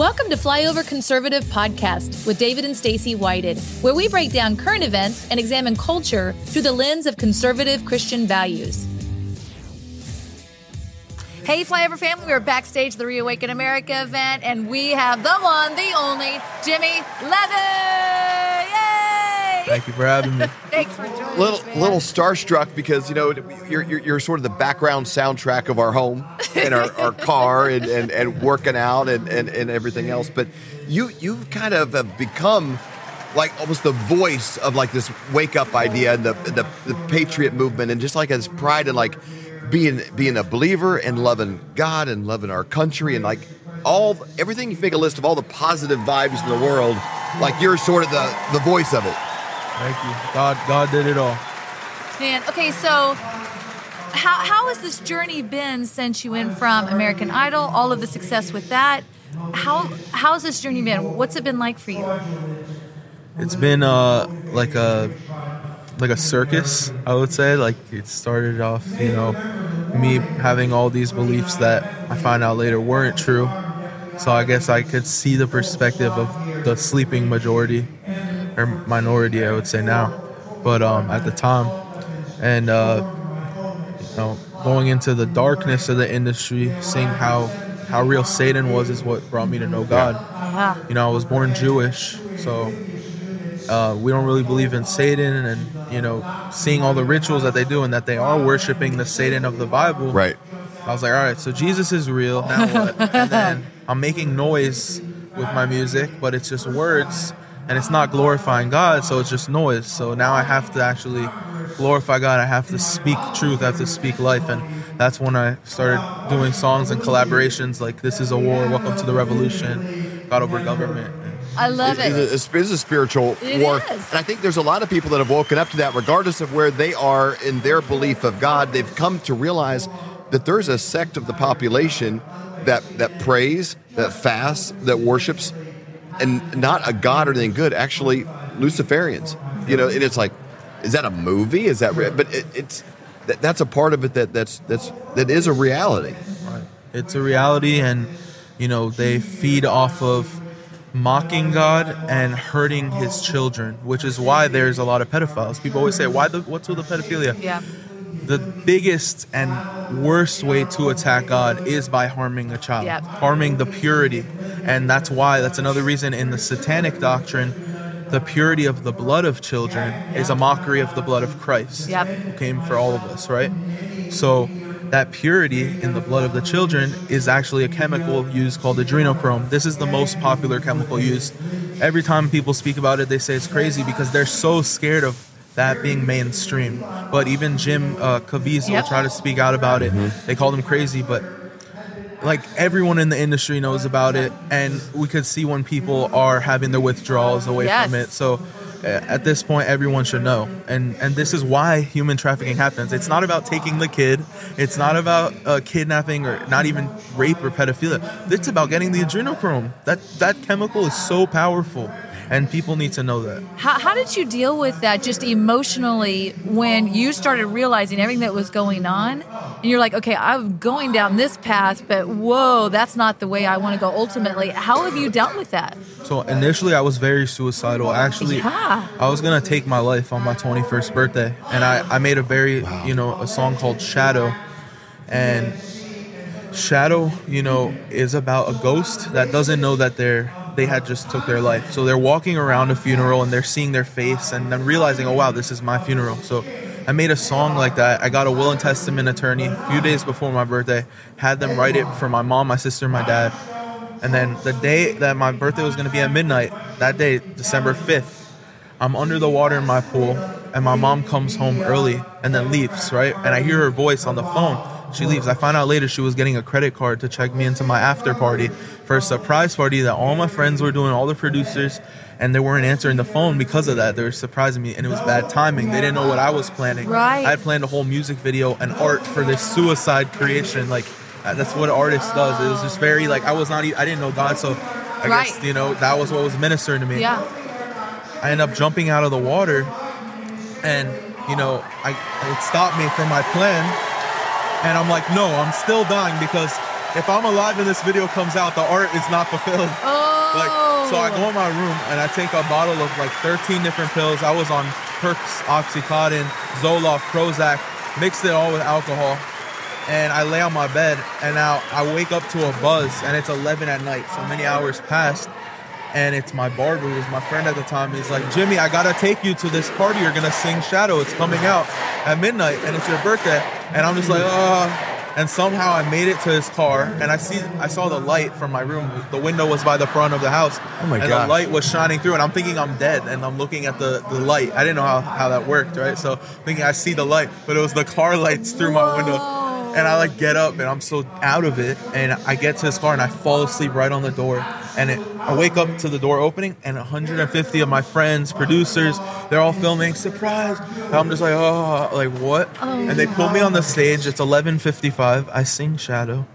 Welcome to Flyover Conservative Podcast with David and Stacy Whited, where we break down current events and examine culture through the lens of conservative Christian values. Hey, Flyover family, we're backstage at the Reawaken America event, and we have the one, the only, Jimmy Levy. Yay! Thank you for having me. Thanks for joining little us, man. little starstruck because you know you're, you're, you're sort of the background soundtrack of our home and our, our car and, and, and working out and, and, and everything else. But you you've kind of uh, become like almost the voice of like this wake up idea and the, the the patriot movement and just like this pride and like being being a believer and loving God and loving our country and like all everything you make a list of all the positive vibes in the world like you're sort of the the voice of it. Thank you. God, God did it all. Man, okay, so how, how has this journey been since you went from American Idol, all of the success with that? How how has this journey been? What's it been like for you? It's been uh like a like a circus, I would say. Like it started off, you know, me having all these beliefs that I find out later weren't true. So I guess I could see the perspective of the sleeping majority or minority, I would say now. But um at the time and uh you know, going into the darkness of the industry, seeing how how real Satan was is what brought me to know God. Yeah. You know, I was born Jewish, so uh, we don't really believe in Satan, and you know, seeing all the rituals that they do and that they are worshiping the Satan of the Bible. Right. I was like, all right, so Jesus is real. Now what? and then I'm making noise with my music, but it's just words, and it's not glorifying God, so it's just noise. So now I have to actually glorify God. I have to speak truth. I have to speak life, and that's when I started doing songs and collaborations like "This Is a War," "Welcome to the Revolution," "God Over Government." I love It- it. It's, a, it's a spiritual It war. is. And I think there's a lot of people that have woken up to that, regardless of where they are in their belief of God. They've come to realize that there's a sect of the population that, that prays, that fasts, that worships, and not a God or anything good, actually Luciferians. You know, and it's like, is that a movie? Is that real? But it, it's that, that's a part of it that that's that's that is a reality. Right. It's a reality, and you know they feed off of mocking God and hurting His children, which is why there's a lot of pedophiles. People always say, "Why the what's with the pedophilia?" yeah. The biggest and worst way to attack God is by harming a child, Yep. harming the purity, and that's why that's another reason in the satanic doctrine. The purity of the blood of children is a mockery of the blood of Christ, Yep. who came for all of us, right? So that purity in the blood of the children is actually a chemical used called adrenochrome. This is the most popular chemical used. Every time people speak about it, they say it's crazy because they're so scared of that being mainstream. But even Jim uh, Caviezel Yep. tried to speak out about it. They called him crazy, but like everyone in the industry knows about it, and we could see when people are having their withdrawals away from it. So at this point, everyone should know, and and this is why human trafficking happens. It's not about taking the kid. It's not about uh, kidnapping or not even rape or pedophilia. It's about getting the adrenochrome. That that chemical is so powerful, and people need to know that. How, how did you deal with that just emotionally when you started realizing everything that was going on? And you're like, okay, I'm going down this path, but whoa, that's not the way I want to go ultimately. How have you dealt with that? So initially, I was very suicidal. Actually, Yeah. I was gonna take my life on my 21st birthday, and I, I made a very you know a song called Shadow, and Shadow you know is about a ghost that doesn't know that they're they had just took their life. So they're walking around a funeral and they're seeing their face and then realizing, oh wow, this is my funeral. So I made a song like that. I got a will and testament attorney a few days before my birthday, had them write it for my mom, my sister, my dad. And then the day that my birthday was going to be at midnight, that day, December 5th, I'm under the water in my pool, and my mom comes home early and then leaves, right? And I hear her voice on the phone. She leaves. I find out later she was getting a credit card to check me into my after party for a surprise party that all my friends were doing, all the producers, and they weren't answering the phone because of that. They were surprising me, and it was bad timing. They didn't know what I was planning. Right. I had planned a whole music video and art for this suicide creation. Like, uh, that's what an artist does. It was just very, like, I was not, I didn't know God, so I guess, you know, that was what was ministering to me. Yeah. I end up jumping out of the water, and you know, I it stopped me from my plan, and I'm like, no, I'm still dying because if I'm alive and this video comes out, the art is not fulfilled. Oh. Like, so I go in my room and I take a bottle of like 13 different pills. I was on Perks, Oxycontin, Zoloft, Prozac, mixed it all with alcohol. And I lay on my bed and now I wake up to a buzz and it's 11 at night. So many hours passed. And it's my barber, who was my friend at the time. He's like, Jimmy, I gotta take you to this party. You're gonna sing Shadow. It's coming out at midnight and it's your birthday. And I'm just like, oh, and somehow I made it to his car, and I see I saw the light from my room. The window was by the front of the house, Oh my and gosh. the light was shining through, and I'm thinking I'm dead, and I'm looking at the, the light. I didn't know how, how that worked, right? So thinking I see the light, but it was the car lights through my window, and I like get up, and I'm so out of it, and I get to his car, and I fall asleep right on the door, and it, I wake up to the door opening, and 150 of my friends, producers, they're all filming surprise. And I'm just like, oh, like what? Oh, and they pull me on the stage. It's 11:55. I sing Shadow,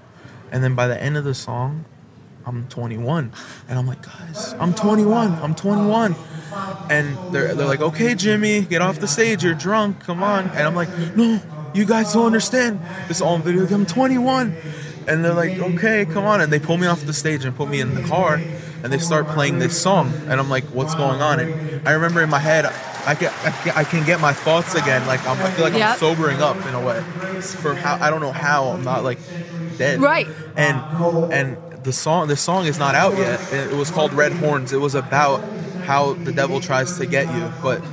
and then by the end of the song, I'm 21, and I'm like, guys, I'm 21. I'm 21. And they're, they're like, okay, Jimmy, get off the stage. You're drunk. Come on. And I'm like, no, you guys don't understand. This all video. I'm 21. And they're like, okay, come on. And they pull me off the stage and put me in the car and they start playing this song. And I'm like, what's going on? And I remember in my head, I can, I can, I can get my thoughts again. Like, I'm, I feel like Yep. I'm sobering up in a way. For how, I don't know how I'm not like dead. Right. And, and the song, the song is not out yet. It it was called Red Horns. It was about how the devil tries to get you. But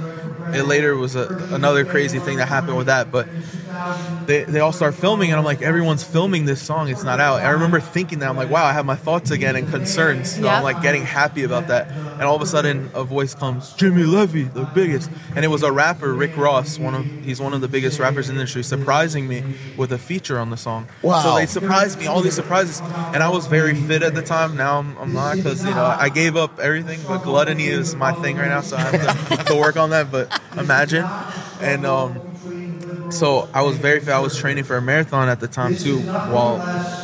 it later was a, another crazy thing that happened with that. But they, they all start filming and I'm like, everyone's filming this song. It's not out. I remember thinking that I'm like, wow, I have my thoughts again and concerns. So Yeah. I'm like getting happy about that. And all of a sudden a voice comes, Jimmy Levy, the biggest. And it was a rapper, Rick Ross, one of he's one of the biggest rappers in the industry, surprising me with a feature on the song. Wow. So they surprised me, all these surprises. And I was very fit at the time. Now I'm, I'm not because you know I gave up everything, but gluttony is my thing right now, so I have to, have to work on that. But imagine. And um so I was very I was training for a marathon at the time too, while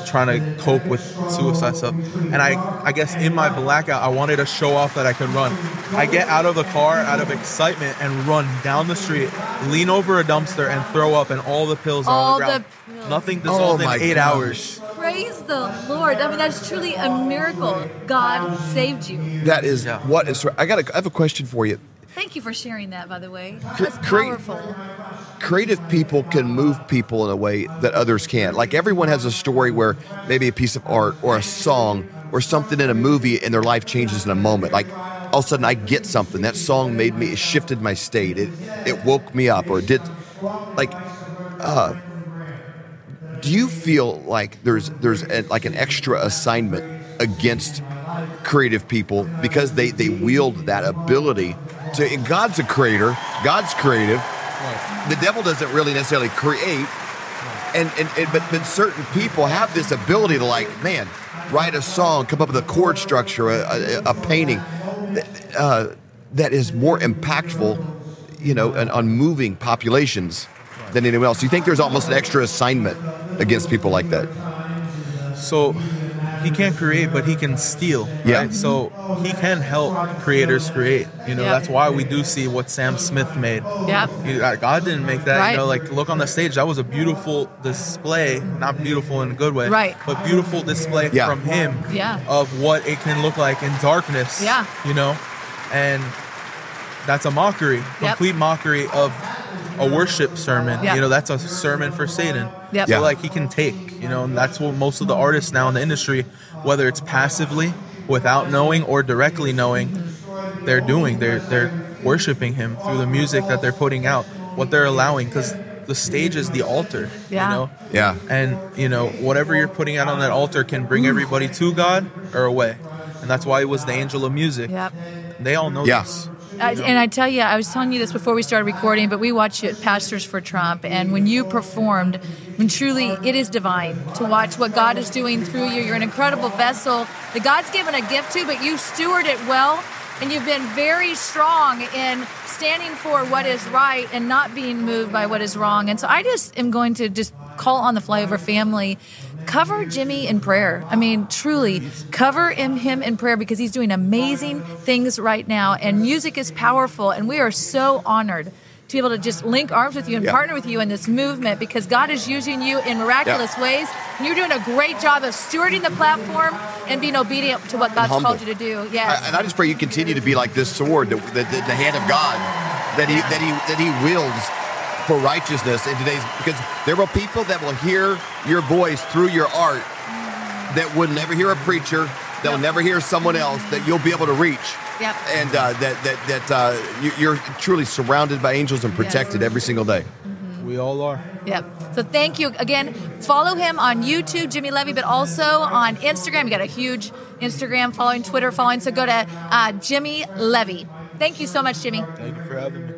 trying to cope with suicide stuff. And I, I guess in my blackout, I wanted to show off that I could run. I get out of the car out of excitement and run down the street, lean over a dumpster, and throw up, and all the pills all on the ground. the pills. Nothing oh dissolved Oh my in eight gosh. hours. Praise the Lord. I mean, that's truly a miracle. God saved you. That is Yeah. what is. I got. A, I have a question for you. Thank you for sharing that, by the way. That's create- powerful. creative people can move people in a way that others can't. Like everyone has a story where maybe a piece of art or a song or something in a movie and their life changes in a moment. Like all of a sudden I get something. That song made me it shifted my state. It it woke me up or it did like uh do you feel like there's there's a, like an extra assignment against creative people because they they wield that ability to God's a creator, God's creative. The devil doesn't really necessarily create. And, and, and but, but certain people have this ability to like man write a song come up with a chord structure a, a, a painting uh, that is more impactful you know on, on moving populations than anyone else. Do you think there's almost an extra assignment against people like that? So he can't create, but he can steal. Yeah. Right? So he can help creators create. You know, Yeah. that's why we do see what Sam Smith made. Yeah. He- uh, God didn't make that. Right. You know, like look on the stage. That was a beautiful display, not beautiful in a good way, Right. But beautiful display Yeah. from him. Yeah. Of what it can look like in darkness. Yeah. You know, and that's a mockery, Yep. complete mockery of a worship sermon. Yeah. You know, that's a sermon for Satan. Yep. So Yeah. like he can take, you know, and that's what most of the artists now in the industry, whether it's passively, without knowing, or directly knowing, they're doing. They're they're worshiping him through the music that they're putting out, what they're allowing, because the stage is the altar. Yeah. You know? yeah And you know, whatever you're putting out on that altar can bring everybody to God or away. And that's why it was the angel of music. Yep. They all know Yeah. this. And I tell you, I was telling you this before we started recording, but we watch it, Pastors for Trump, and when you performed, when truly it is divine to watch what God is doing through you. You're an incredible vessel that God's given a gift to, but you steward it well, and you've been very strong in standing for what is right and not being moved by what is wrong. And so I just am going to just call on the Flyover family. Cover Jimmy in prayer. I mean, truly, cover him, him in prayer because he's doing amazing things right now. And music is powerful, and we are so honored to be able to just link arms with you and Yeah. partner with you in this movement because God is using you in miraculous Yeah. ways. And you're doing a great job of stewarding the platform and being obedient to what God's called you to do. Yes. I- and I just pray you continue to be like this sword, the, the, the, the hand of God that he that he that he wields for righteousness in today's because there will people that will hear your voice through your art that would never hear a preacher, that will never hear someone else that you'll be able to reach. Yep. And uh, that that that uh, you, you're truly surrounded by angels and protected every single day. We all are. Yep. So thank you again. Follow him on YouTube, Jimmy Levy, but also on Instagram. You got a huge Instagram following, Twitter following. So go to uh, Jimmy Levy. Thank you so much, Jimmy. Thank you for having me.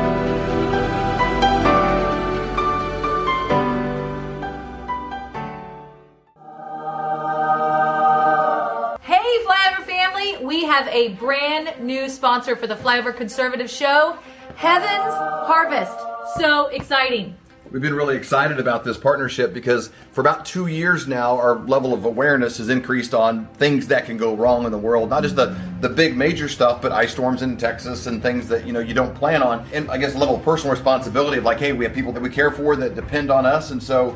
A brand new sponsor for the Flyover Conservative Show Heaven's Harvest. So exciting. We've been really excited about this partnership because for about two years now, our level of awareness has increased on things that can go wrong in the world. Not just the, the big major stuff, but ice storms in Texas and things that you know you don't plan on. And I guess level of personal responsibility of like, hey, we have people that we care for that depend on us, and so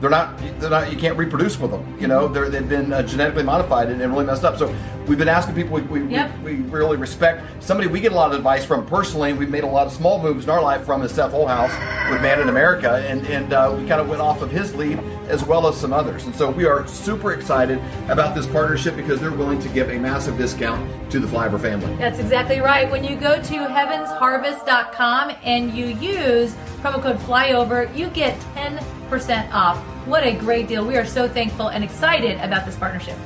they're not they're not you can't reproduce with them you know they're, they've been uh, genetically modified and, and really messed up so we've been asking people we, we, Yep. we, we really respect somebody we get a lot of advice from personally we've made a lot of small moves in our life from is Seth Holehouse with Man in America and, and uh, we kind of went off of his lead as well as some others and so we are super excited about this partnership because they're willing to give a massive discount to the Flyover family That's exactly right. When you go to heavensharvest.com and you use promo code FLYOVER, you get 10% off. What a great deal. We are so thankful and excited about this partnership.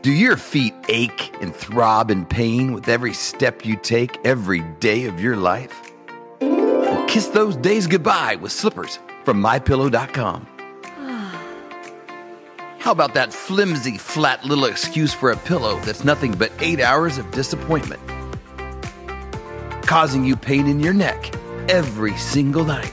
Do your feet ache and throb in pain with every step you take every day of your life? Well, kiss those days goodbye with slippers from mypillow.com. How about that flimsy, flat little excuse for a pillow that's nothing but eight hours of disappointment? Causing you pain in your neck every single night.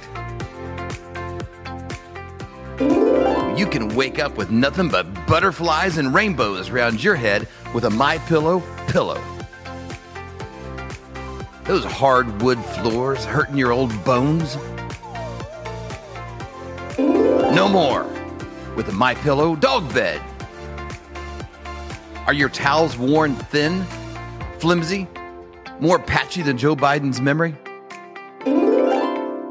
You can wake up with nothing but butterflies and rainbows around your head with a My Pillow pillow. Those hardwood floors hurting your old bones? No more with a My Pillow dog bed. Are your towels worn thin, flimsy, more patchy than Joe Biden's memory?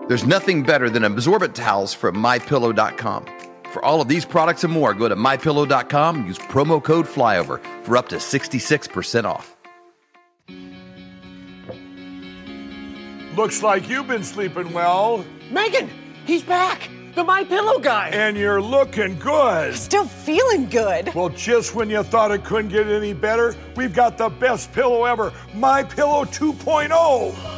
There's nothing better than absorbent towels from mypillow.com. For all of these products and more, go to mypillow.com and use promo code FLYOVER for up to 66% off. Looks like you've been sleeping well. Megan, he's back. the My Pillow guy. And you're looking good. Still feeling good. Well, just when you thought it couldn't get any better, we've got the best pillow ever, My Pillow 2.0.